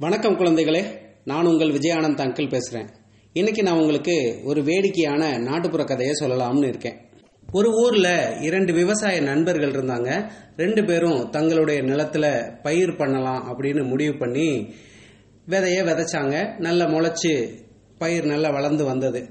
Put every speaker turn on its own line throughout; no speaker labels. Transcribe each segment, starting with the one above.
வணக்கம் குழந்தைகளே. நான் உங்கள் விஜயானந்த் அங்கிள் பேசுகிறேன் இன்னைக்கு நான் உங்களுக்கு ஒரு வேடிக்கையான நாட்டுப்புற கதையை சொல்லலாம்னு இருக்கேன். ஒரு ஊரில் இரண்டு விவசாய நண்பர்கள் இருந்தாங்க. ரெண்டு பேரும் தங்களுடைய நிலத்துல பயிர் பண்ணலாம் அப்படின்னு முடிவு பண்ணி விதைய விதைச்சாங்க. நல்லா முளைச்சு பயிர் நல்லா வளர்ந்து வந்தது.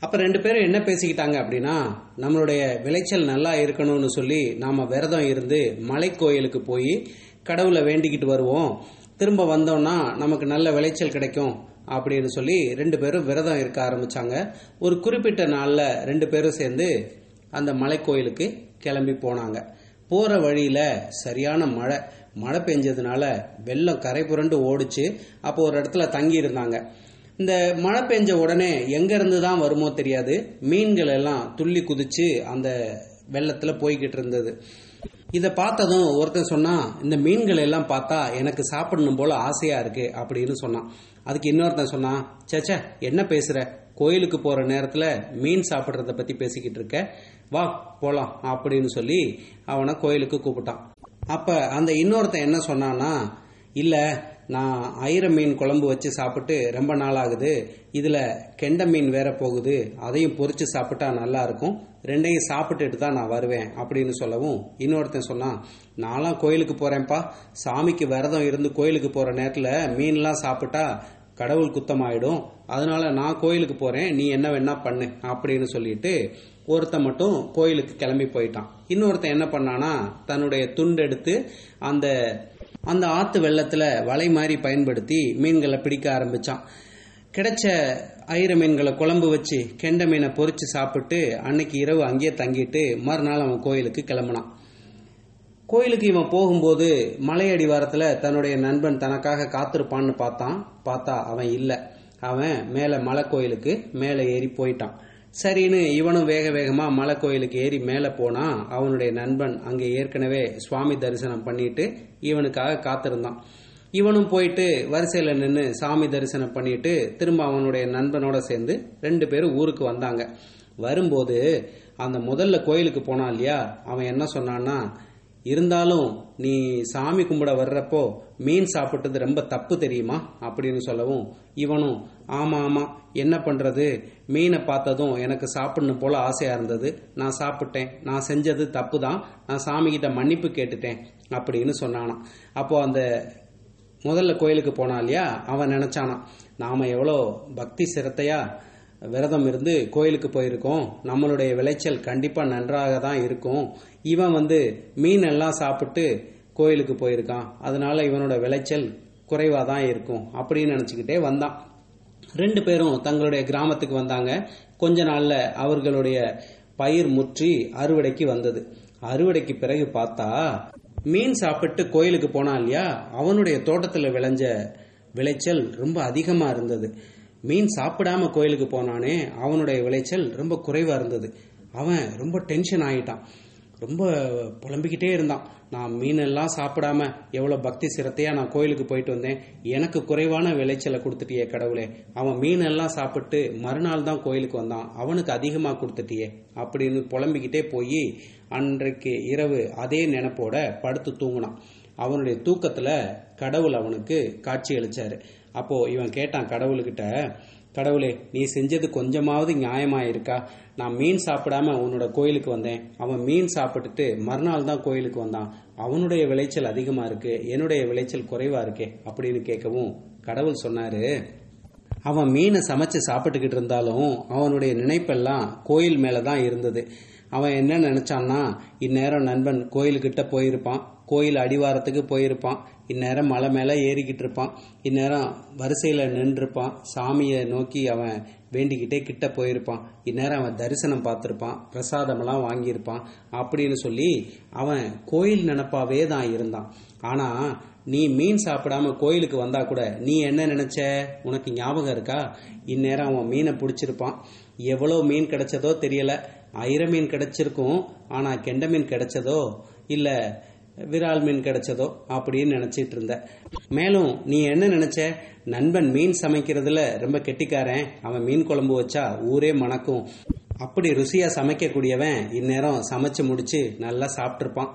அப்ப ரெண்டு பேரும் என்ன பேசிக்கிட்டாங்க அப்படின்னா நம்மளுடைய விளைச்சல் நல்லா இருக்கணும்னு சொல்லி நாம விரதம் இருந்து மலை கோயிலுக்கு போய் கடவுளை வேண்டிக்கிட்டு வருவோம். திரும்ப வந்தோம்னா நமக்கு நல்ல விளைச்சல் கிடைக்கும் அப்படின்னு சொல்லி ரெண்டு பேரும் விரதம் இருக்க ஆரம்பிச்சாங்க. ஒரு குறிப்பிட்ட நாளில் ரெண்டு பேரும் சேர்ந்து அந்த மலைக்கோயிலுக்கு கிளம்பி போனாங்க. போற வழியில சரியான மழை. மழை பெஞ்சதுனால வெள்ளம் கரை புரண்டு ஓடிச்சு. அப்போ ஒரு இடத்துல தங்கி இருந்தாங்க. இந்த மழை பெஞ்ச உடனே எங்கேருந்து தான் வருமோ தெரியாது. மீன்கள் எல்லாம் துள்ளி குதிச்சு அந்த வெள்ளத்தில் போய்கிட்டு இருந்தது. இதை பார்த்ததும் ஒருத்தன் சொன்னான் இந்த மீன்கள் எல்லாம் பார்த்தா எனக்கு சாப்பிடணும் போல ஆசையா இருக்கு அப்படின்னு சொன்னான். அதுக்கு இன்னொருத்தன் சொன்னான் சேச்சே என்ன பேசுற? கோயிலுக்கு போற நேரத்துல மீன் சாப்பிட்றத பத்தி பேசிக்கிட்டு இருக்க. வா போலாம் அப்படின்னு சொல்லி அவனை கோயிலுக்கு கூப்பிட்டான். அப்ப அந்த இன்னொருத்தன் என்ன சொன்னான்னா இல்ல நான் ஐர மீன் குழம்பு வச்சு சாப்பிட்டு ரொம்ப நாள் ஆகுது இதுல கெண்ட மீன் வேற போகுது. அதையும் பொறிச்சு சாப்பிட்டா நல்லா இருக்கும். ரெண்டையும் சாப்பிட்டுட்டு தான் நான் வருவேன் அப்படின்னு சொல்லவும் இன்னொருத்தன் சொன்னான் நான்லாம் கோயிலுக்கு போறேன்ப்பா. சாமிக்கு விரதம் இருந்து கோயிலுக்கு போற நேரத்துல மீன்லாம் சாப்பிட்டா கடவுள் குத்தமாயிடும். அதனால நான் கோயிலுக்கு போறேன். நீ என்ன வேணா பண்ணு அப்படின்னு சொல்லிட்டு ஒருத்தன் மட்டும் கோயிலுக்கு கிளம்பி போயிட்டான். இன்னொருத்தன் என்ன பண்ணானா தன்னுடைய துண்டு எடுத்து அந்த அந்த ஆத்து வெள்ளத்துல வலை மாதிரி பயன்படுத்தி மீன்களை பிடிக்க ஆரம்பிச்சான். கிடைச்ச ஐர மீன்களை குழம்பு வச்சு கெண்ட மீனை பொறிச்சு சாப்பிட்டு அன்னைக்கு இரவு அங்கேயே தங்கிட்டு மறுநாள் அவன் கோயிலுக்கு கிளம்புனான். கோயிலுக்கு இவன் போகும்போது மலை அடிவாரத்துல தன்னுடைய நண்பன் தனக்காக காத்திருப்பான்னு பார்த்தான். பார்த்தா அவன் இல்லை. அவன் மேலே மலை கோயிலுக்கு மேலே ஏறி போயிட்டான். சரின்னு இவனும் வேக வேகமாக மலை கோயிலுக்கு ஏறி மேலே போனால் அவனுடைய நண்பன் அங்கே ஏற்கனவே சுவாமி தரிசனம் பண்ணிட்டு இவனுக்காக காத்திருந்தான். இவனும் போயிட்டு வரிசையில் நின்று சாமி தரிசனம் பண்ணிட்டு திரும்ப அவனுடைய நண்பனோட சேர்ந்து ரெண்டு பேரும் ஊருக்கு வந்தாங்க. வரும்போது அந்த முதல்ல கோயிலுக்கு போனான் இல்லையா? அவன் என்ன சொன்னான்னா இருந்தாலும் நீ சாமி கும்பிட வர்றப்போ மீன் சாப்பிட்டது ரொம்ப தப்பு தெரியுமா? அப்படின்னு சொல்லவும் இவனும் ஆமா ஆமா என்ன பண்றது? மீனை பார்த்ததும் எனக்கு சாப்பிடணும் போல ஆசையா இருந்தது. நான் சாப்பிட்டேன். நான் செஞ்சது தப்பு தான் நான் சாமி கிட்ட மன்னிப்பு கேட்டுட்டேன். அப்படின்னு சொன்னானாம். அப்போ அந்த முதல்ல கோயிலுக்கு போனா இல்லையா? அவன் நினைச்சானா நாம எவ்வளோ பக்தி சிரத்தையா விரதம் இருந்து கோயிலுக்கு போயிருக்கோம். நம்மளுடைய விளைச்சல் கண்டிப்பா நன்றாக தான் இருக்கும். இவன் வந்து மீன் எல்லாம் சாப்பிட்டு கோயிலுக்கு போயிருக்கான். அதனால இவனோட விளைச்சல் குறைவா தான் இருக்கும். அப்படின்னு நினைச்சுக்கிட்டே வந்தான். ரெண்டு பேரும் தங்களுடைய கிராமத்துக்கு வந்தாங்க. கொஞ்ச நாள்ல அவர்களுடைய பயிர் முற்றி அறுவடைக்கு வந்தது. அறுவடைக்கு பிறகு பார்த்தா மீன் சாப்பிட்டு கோயிலுக்கு போனான் இல்லையா? அவனுடைய தோட்டத்தில் விளைஞ்ச விளைச்சல் ரொம்ப அதிகமாக இருந்தது. மீன் சாப்பிடாம கோயிலுக்கு போனானே அவனுடைய விளைச்சல் ரொம்ப குறைவாக இருந்தது. அவன் ரொம்ப டென்ஷன் ஆகிட்டான் ரொம்ப புலம்பிக்கிட்டே இருந்தான். நான் மீனெல்லாம் சாப்பிடாம எவ்வளவு பக்தி சிரத்தையா நான் கோயிலுக்கு போயிட்டு வந்தேன். எனக்கு குறைவான விளைச்சலை கொடுத்துட்டியே கடவுளே. அவன் மீனெல்லாம் சாப்பிட்டு மறுநாள் தான் கோயிலுக்கு வந்தான். அவனுக்கு அதிகமா கொடுத்துட்டியே. அப்படின்னு புலம்பிக்கிட்டே போய் அன்றைக்கு இரவு அதே நினைப்போட படுத்து தூங்கினான். அவனுடைய தூக்கத்துல கடவுள் அவனுக்கு காட்சி அளிச்சாரு. அப்போ இவன் கேட்டான் கடவுள்கிட்ட கடவுளே நீ செஞ்சது கொஞ்சமாவது நியாயமா இருக்கா நான் மீன் சாப்பிடாம உன்னோட கோயிலுக்கு வந்தேன். அவன் மீன் சாப்பிட்டுட்டு மறுநாள் தான் கோயிலுக்கு வந்தான். அவனுடைய விளைச்சல் அதிகமா இருக்கு. என்னுடைய விளைச்சல் குறைவா இருக்கே அப்படின்னு கேட்கவும் கடவுள் சொன்னாரு அவன் மீனை சமைச்சு சாப்பிட்டுக்கிட்டு இருந்தாலும் அவனுடைய நினைப்பெல்லாம் கோயில் மேலதான் இருந்தது. அவன் என்ன நினைச்சான்னா இந்நேரம் நண்பன் கோயிலுக்கிட்ட போயிருப்பான் கோயில் அடிவாரத்துக்கு போயிருப்பான் இந்நேரம் மலை மேலே ஏறிக்கிட்டு இருப்பான் இந்நேரம் வரிசையில் நின்றுருப்பான் சாமியை நோக்கி அவன் வேண்டிக்கிட்டே கிட்ட போயிருப்பான் இந்நேரம் அவன் தரிசனம் பார்த்துருப்பான் பிரசாதமெல்லாம் வாங்கியிருப்பான் அப்படின்னு சொல்லி அவன் கோயில் நினப்பாவே தான் இருந்தான். ஆனால் நீ மீன் சாப்பிடாம கோயிலுக்கு வந்தா கூட நீ என்ன நினைச்ச? உனக்கு ஞாபகம் இருக்கா? இந்நேரம் அவன் மீனை பிடிச்சிருப்பான். எவ்வளோ மீன் கிடைச்சதோ தெரியலை. ஐர மீன் கிடைச்சிருக்கும். ஆனால் கெண்ட மீன் கிடைச்சதோ? இல்லை விரால் மீன் கிடைச்சதோ? அப்படின்னு நினைச்சிட்டு இருந்த. மேலும் நீ என்ன நினைச்ச? நண்பன் மீன் சமைக்கிறதுல ரொம்ப கெட்டிக்காரன். அவன் மீன் குழம்பு வச்சா ஊரே மணக்கும். அப்படி ருசியா சமைக்கக்கூடியவன் இந்நேரம் சமைச்சு முடிச்சு நல்லா சாப்பிட்டுருப்பான்.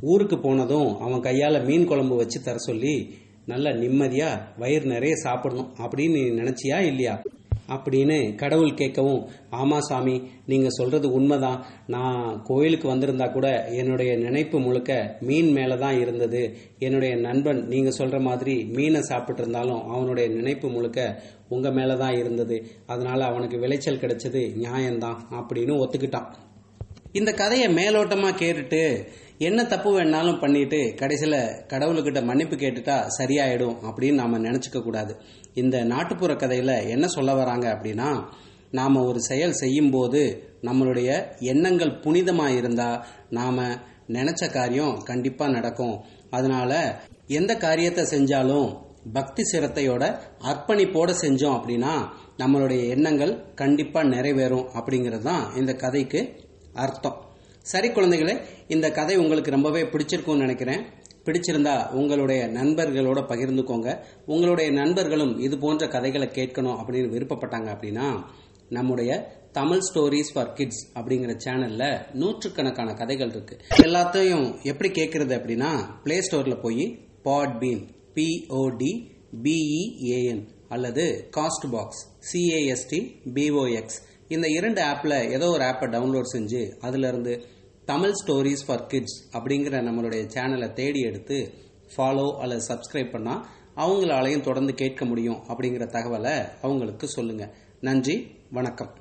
ஊருக்கு போனதும் அவன் கையால மீன் குழம்பு வச்சு தர சொல்லி நல்ல நிம்மதியா வயிறு நிறைய சாப்பிடணும் அப்படின்னு நீ நினைச்சியா இல்லையா? அப்படின்னு கடவுள் கேட்கவும் ஆமா சாமி நீங்க சொல்றது உண்மைதான். நான் கோயிலுக்கு வந்திருந்தா கூட என்னுடைய நினைப்பு முழுக்க மீன் மேலே தான் இருந்தது. என்னுடைய நண்பன் நீங்க சொல்ற மாதிரி மீனை சாப்பிட்டு இருந்தாலும் அவனுடைய நினைப்பு முழுக்க உங்க மேலே தான் இருந்தது. அதனால அவனுக்கு விளைச்சல் கிடைச்சது நியாயம்தான் அப்படின்னு ஒத்துக்கிட்டான். இந்த கதையை மேலோட்டமா கேட்டுட்டு என்ன தப்பு வேணாலும் பண்ணிட்டு கடைசியில கடவுள்கிட்ட மன்னிப்பு கேட்டுட்டா சரியாயிடும் அப்படின்னு நாம நினைச்சுக்க கூடாது. இந்த நாட்டுப்புற கதையில என்ன சொல்ல வராங்க அப்படின்னா நாம ஒரு செயல் செய்யும்போது நம்மளுடைய எண்ணங்கள் புனிதமா இருந்தா நாம நினைச்ச காரியம் கண்டிப்பா நடக்கும். அதனால எந்த காரியத்தை செஞ்சாலும் பக்தி சிரத்தையோட அர்ப்பணிப்போட செஞ்சோம் அப்படின்னா நம்மளுடைய எண்ணங்கள் கண்டிப்பா நிறைவேறும் அப்படிங்கிறது தான் இந்த கதைக்கு அர்த்தம். சரி குழந்தைகளே இந்த கதை உங்களுக்கு ரொம்பவே பிடிச்சிருக்கும்னு நினைக்கிறேன். பிடிச்சிருந்தா உங்களுடைய நண்பர்களோட பகிர்ந்துக்கோங்க. உங்களுடைய நண்பர்களும் இது போன்ற கதைகளை கேட்கணும் அப்படின்னு விருப்பப்பட்டாங்க அப்படின்னா நம்முடைய தமிழ் ஸ்டோரிஸ் ஃபார் கிட்ஸ் அப்படிங்கிற சேனல்ல நூற்றுக்கணக்கான கதைகள் இருக்கு. எல்லாத்தையும் எப்படி கேட்கறது அப்படின்னா பிளே ஸ்டோர்ல போய் Podbean P O D B E A N அல்லது Castbox C A S T B O X இந்த இரண்டு ஆப்ல ஏதோ ஒரு ஆப்பை டவுன்லோட் செஞ்சு அதுல இருந்து தமிழ் ஸ்டோரிஸ் ஃபார் கிட்ஸ் அப்படிங்கிற நம்மளுடைய சேனலை தேடி எடுத்து ஃபாலோ அல்லது சப்ஸ்கிரைப் பண்ணா அவங்களாலையும் தொடர்ந்து கேட்க முடியும் அப்படிங்கிற தகவலை அவங்களுக்கு சொல்லுங்க. நன்றி வணக்கம்.